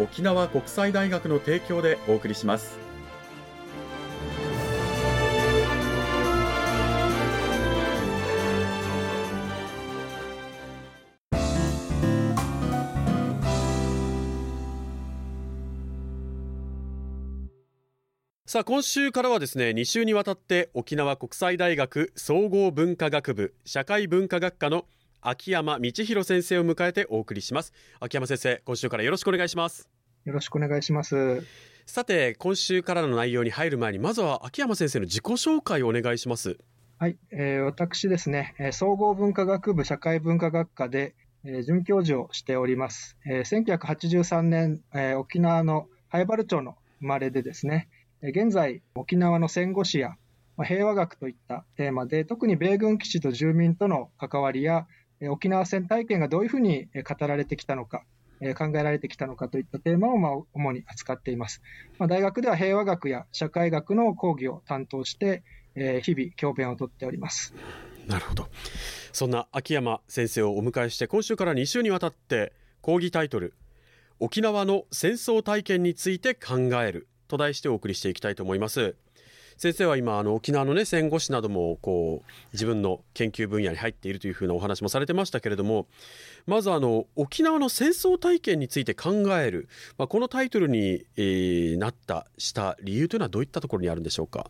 沖縄国際大学の提供でお送りします。さあ今週からはですね2週にわたって沖縄国際大学総合文化学部社会文化学科の秋山道弘先生を迎えてお送りします。秋山先生今週からよろしくお願いします。よろしくお願いします。さて今週からの内容に入る前にまずは秋山先生の自己紹介をお願いします。はい、えー、私ですね総合文化学部社会文化学科で、えー、准教授をしております、えー、1983年、えー、沖縄の灰原町の生まれでですね現在沖縄の戦後史や平和学といったテーマで特に米軍基地と住民との関わりや沖縄戦体験がどういうふうに語られてきたのか、考えられてきたのかといったテーマをま主に扱っています。まあ、大学では平和学や社会学の講義を担当して、日々教鞭をとっております。なるほど。そんな秋山先生をお迎えして今週から2週にわたって講義タイトル沖縄の戦争体験について考えると題してお送りしていきたいと思います。先生は今あの沖縄のね戦後史などもこう自分の研究分野に入っているというふうなお話もされてましたけれどもまずあの沖縄の戦争体験について考える、まあ、このタイトルに、えー、なったした理由というのはどういったところにあるんでしょうか？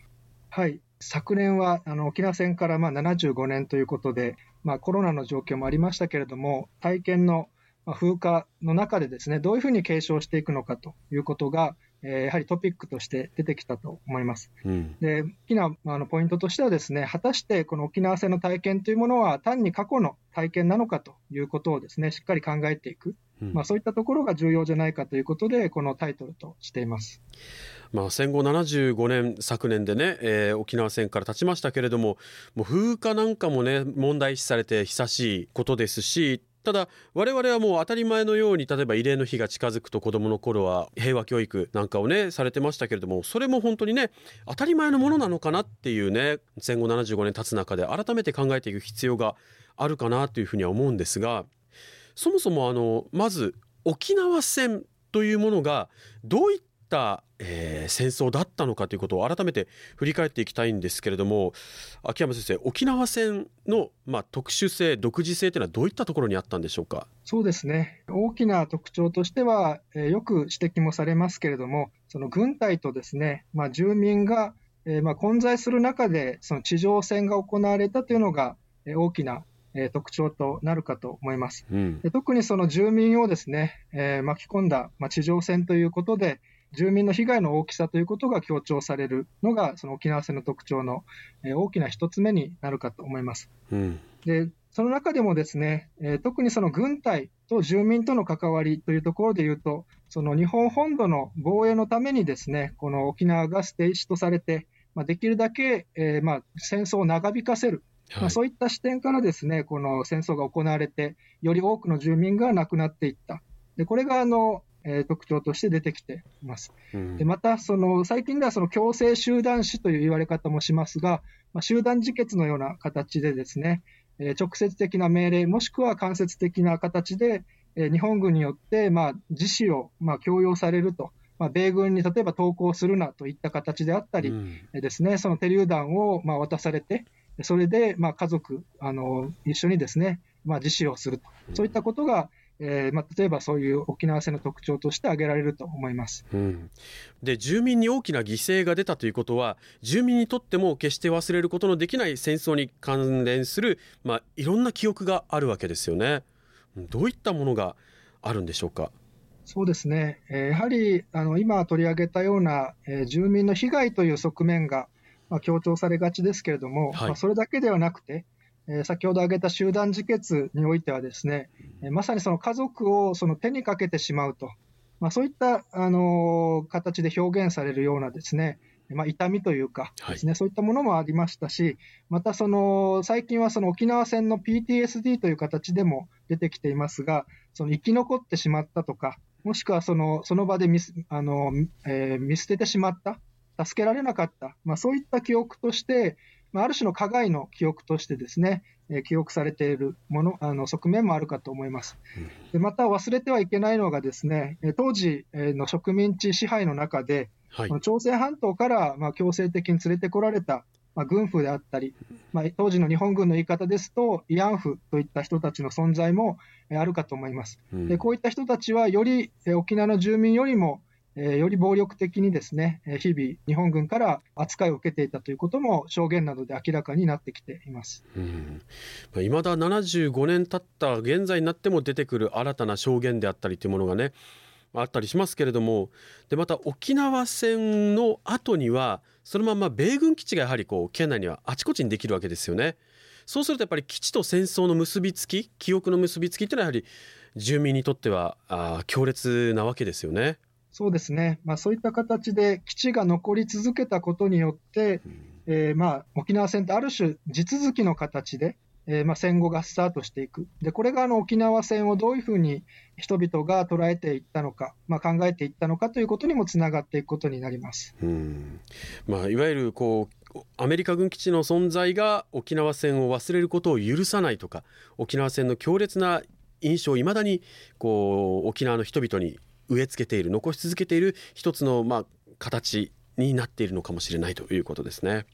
はい昨年はあの沖縄戦からまあ75年ということで、まあ、コロナの状況もありましたけれども体験の風化の中でですねどういうふうに継承していくのかということがえー、やはりトピックとして出てきたと思います。うん、で大きなあのポイントとしてはですね、果たしてこの沖縄戦の体験というものは単に過去の体験なのかということをですね、しっかり考えていく。うん、まあ、そういったところが重要じゃないかということで、このタイトルとしています。まあ、戦後75年、昨年でね、えー、沖縄戦から経ちましたけれども、もう風化なんかもね、問題視されて久しいことですし、ただ我々はもう当たり前のように例えば慰霊の日が近づくと子どもの頃は平和教育なんかをねされてましたけれどもそれも本当にね当たり前のものなのかなっていうね戦後75年経つ中で改めて考えていく必要があるかなというふうには思うんですがそもそもあのまず沖縄戦というものがどういった、えー、戦争だったのかということを改めて振り返っていきたいんですけれども秋山先生沖縄戦の、まあ、特殊性独自性というのはどういったところにあったんでしょうか？そうですね。大きな特徴としては、えー、よく指摘もされますけれどもその軍隊とですね、まあ、住民が、えーまあ、混在する中でその地上戦が行われたというのが、えー、大きなえー、特徴となるかと思います。うん、で特にその住民をですね、えー、巻き込んだ、まあ、地上戦ということで、住民の被害の大きさということが強調されるのが、その沖縄戦の特徴の、え大きな一つ目になるかと思います。うん、でその中でもですね、えー、特にその軍隊と住民との関わりというところでいうと、その日本本土の防衛のためにですね、この沖縄が捨て石とされて、まあ、できるだけ、えー、まあ戦争を長引かせる、はい、まあ、そういった視点からですね、この戦争が行われて、より多くの住民が亡くなっていった。でこれがあのえー、特徴として出てきています。うん、でまた、その最近ではその強制集団死という言われ方もしますが、まあ、集団自決のような形でですね、えー、直接的な命令、もしくは間接的な形で、えー、日本軍によって、まあ、自死を、まあ、強要されると。まあ、米軍に例えば投降するなといった形であったり、うん、ですね、その手榴弾をまあ渡されて、それでまあ家族あの一緒にですね、まあ、自死をすると、そういったことがえーまあ、例えばそういう沖縄戦の特徴として挙げられると思います、うん、で住民に大きな犠牲が出たということは住民にとっても決して忘れることのできない戦争に関連する、まあ、いろんな記憶があるわけですよね。どういったものがあるんでしょうか？そうですね、えー、やはりあの今取り上げたような、えー、住民の被害という側面が、まあ、強調されがちですけれども、はい、まあ、それだけではなくて、えー、先ほど挙げた集団自決においてはですね、えー、まさにその家族をその手にかけてしまうと、まあ、そういった、あのー、形で表現されるようなですね、まあ、痛みというかですね、はい、そういったものもありましたし、またその最近はその沖縄戦の PTSD という形でも出てきていますが、その生き残ってしまったとか、もしくはそのその場で見あの、えー、見捨ててしまった、助けられなかった、まあ、そういった記憶として、まあ、ある種の加害の記憶としてですね、えー、記憶されているものあの側面もあるかと思います。でまた忘れてはいけないのがですね、当時の植民地支配の中で、はい、朝鮮半島からまあ強制的に連れてこられた、まあ、軍府であったり、まあ、当時の日本軍の言い方ですと、慰安婦といった人たちの存在もあるかと思います。うん、でこういった人たちは、より沖縄の住民よりも、えー、より暴力的にですね、日々、日本軍から扱いを受けていたということも証言などで明らかになってきています。うん、まあ、未だ75年経った現在になっても出てくる新たな証言であったりというものがね、あったりしますけれどもでまた沖縄戦の後にはそのまま米軍基地がやはりこう県内にはあちこちにできるわけですよね。そうするとやっぱり基地と戦争の結びつき記憶の結びつきというのはやはり住民にとってはあ強烈なわけですよね。そうですね、まあ、そういった形で基地が残り続けたことによって、うん、えー、まあ、沖縄戦ってある種地続きの形でえー、まあ、戦後がスタートしていく。で、これがあの沖縄戦をどういうふうに人々が捉えていったのか、まあ、考えていったのかということにもつながっていくことになります。うんまあ、いわゆるこうアメリカ軍基地の存在が沖縄戦を忘れることを許さないとか沖縄戦の強烈な印象をいまだにこう沖縄の人々に植え付けている残し続けている一つのまあ形になっているのかもしれないということですね。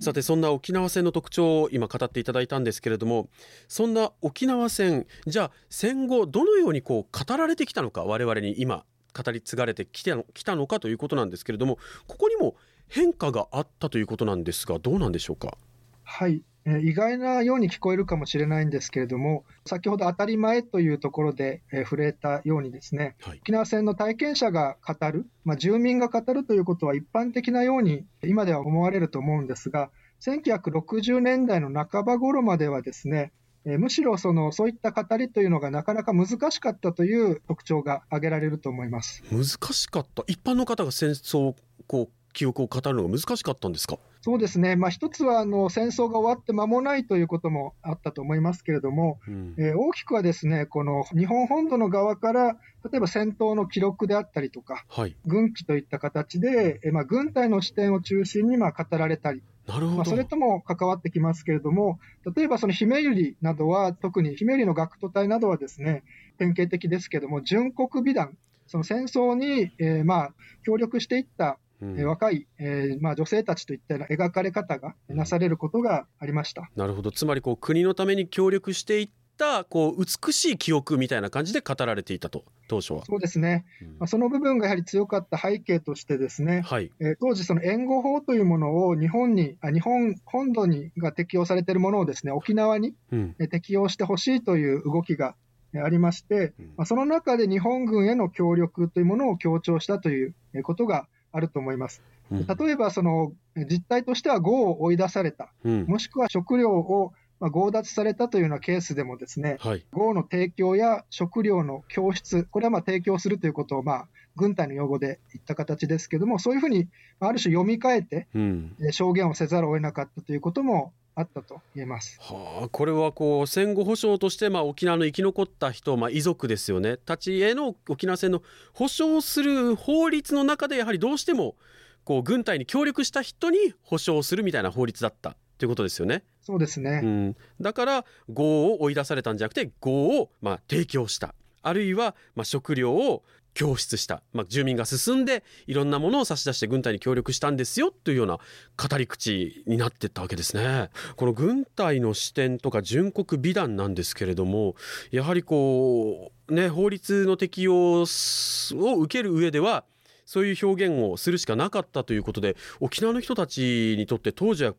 さてそんな沖縄戦の特徴を今語っていただいたんですけれどもそんな沖縄戦じゃあ戦後どのようにこう語られてきたのか我々に今語り継がれてきてきたのかということなんですけれどもここにも変化があったということなんですがどうなんでしょうか？はい意外なように聞こえるかもしれないんですけれども、先ほど当たり前というところで、え触れたようにですね、はい、沖縄戦の体験者が語る、まあ、住民が語るということは一般的なように今では思われると思うんですが、1960年代の半ば頃まではですね、えむしろそのそういった語りというのがなかなか難しかったという特徴が挙げられると思います。難しかった？一般の方が戦争こう記憶を語るのが難しかったんですか？そうですね、まあ、一つはあの戦争が終わって間もないということもあったと思いますけれども、うん、えー、大きくはですねこの日本本土の側から、例えば戦闘の記録であったりとか、はい、軍記といった形で、えー、まあ、軍隊の視点を中心にまあ語られたり、なるほど。まあ、それとも関わってきますけれども、例えばその姫百合などは、特に姫百合の学徒隊などはですね、典型的ですけれども、純国美団、その戦争に、えー、まあ協力していったうん、若い、えーまあ、女性たちといった描かれ方がなされることがありました。なるほど。つまりこう国のために協力していったこう美しい記憶みたいな感じで語られていたと当初は。そうですね、うん、まあ、その部分がやはり強かった背景としてですね、はい。えー、当時その援護法というものを日本にあ日本本土にが適用されているものをですね沖縄に、うん、適用してほしいという動きがありまして、うん、まあ、その中で日本軍への協力というものを強調したということがあると思います。例えば、その実態としては業を追い出された、うん、もしくは食料を強奪されたというようなケースでもですね、はい、業の提供や食料の供出、これはまあ提供するということをまあ軍隊の用語で言った形ですけれども、そういうふうにある種読み替えて、うん、証言をせざるを得なかったということもあったと言えます。はあ、これはこう戦後保障としてまあ沖縄の生き残った人、まあ、遺族ですよね、たちへの沖縄戦の保障する法律の中で、やはりどうしてもこう軍隊に協力した人に保障するみたいな法律だったということですよね。そうですね、うん、だから業を追い出されたんじゃなくて業をまあ提供したあるいはまあ食料を供出した、まあ、住民が進んでいろんなものを差し出して軍隊に協力したんですよというような語り口になってったわけですね。この軍隊の視点とか純国美談なんですけれどもやはりこうね法律の適用を受ける上ではそういう表現をするしかなかったということで沖縄の人たちにとって当時は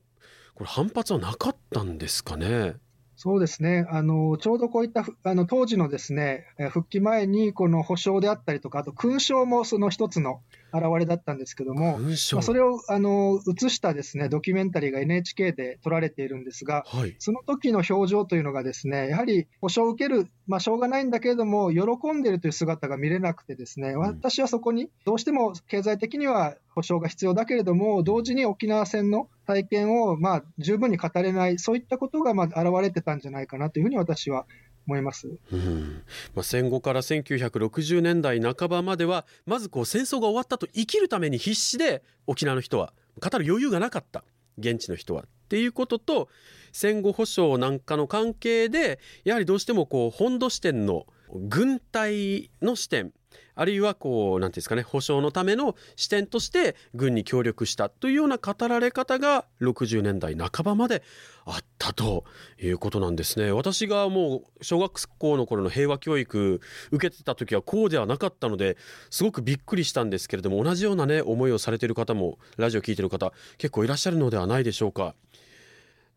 これ反発はなかったんですかね。そうですね。あの、ちょうどこういった、あの、当時のですね、復帰前に、この保証であったりとか、あと勲章もその一つの現れだったんですけども、まあ、それを、あの、映したですね、ドキュメンタリーが NHK で撮られているんですが、はい、その時の表情というのがですね、やはり保証を受ける、まあ、しょうがないんだけれども、喜んでいるという姿が見れなくてですね、私はそこに、どうしても経済的には保障が必要だけれども、同時に沖縄戦の体験をまあ十分に語れない、そういったことがまあ現れてたんじゃないかなというふうに私は思います、うん。まあ、戦後から1960年代半ばまではまずこう戦争が終わったと生きるために必死で沖縄の人は語る余裕がなかった。現地の人は。っていうことと戦後保障なんかの関係でやはりどうしてもこう本土視点の軍隊の視点あるいはこう何ていうんですかね保障のための視点として軍に協力したというような語られ方が60年代半ばまであったということなんですね私がもう小学校の頃の平和教育受けてた時はこうではなかったのですごくびっくりしたんですけれども同じようなね思いをされてる方もラジオ聞いてる方結構いらっしゃるのではないでしょうか。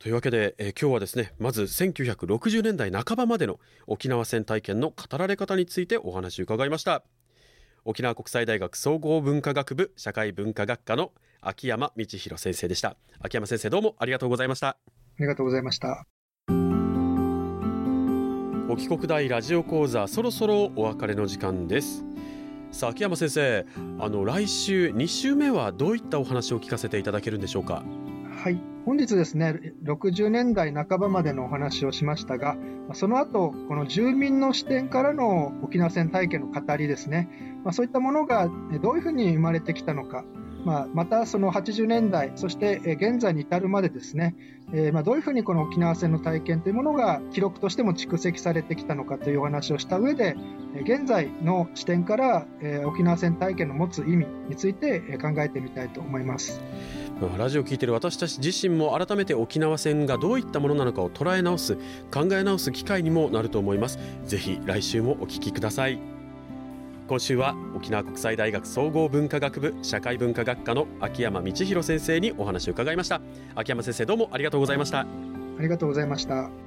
というわけで、えー、今日はですねまず1960年代半ばまでの沖縄戦体験の語られ方についてお話を伺いました。沖縄国際大学総合文化学部社会文化学科の秋山道弘先生でした。秋山先生どうもありがとうございました。ありがとうございました。沖国大ラジオ講座そろそろお別れの時間です。さあ秋山先生あの来週2週目はどういったお話を聞かせていただけるんでしょうか？はい、本日ですね、60年代半ばまでのお話をしましたが、その後、この住民の視点からの沖縄戦体験の語りですね、ま、そういったものがどういうふうに生まれてきたのか、まあ、またその80年代、そして現在に至るまでですね、えー、まあどういうふうにこの沖縄戦の体験というものが記録としても蓄積されてきたのかというお話をした上で、現在の視点から沖縄戦体験の持つ意味について考えてみたいと思います。ラジオを聴いている私たち自身も改めて沖縄戦がどういったものなのかを捉え直す考え直す機会にもなると思いますぜひ来週もお聞きください今週は沖縄国際大学総合文化学部社会文化学科の秋山道弘先生にお話を伺いました。秋山先生どうもありがとうございました。ありがとうございました。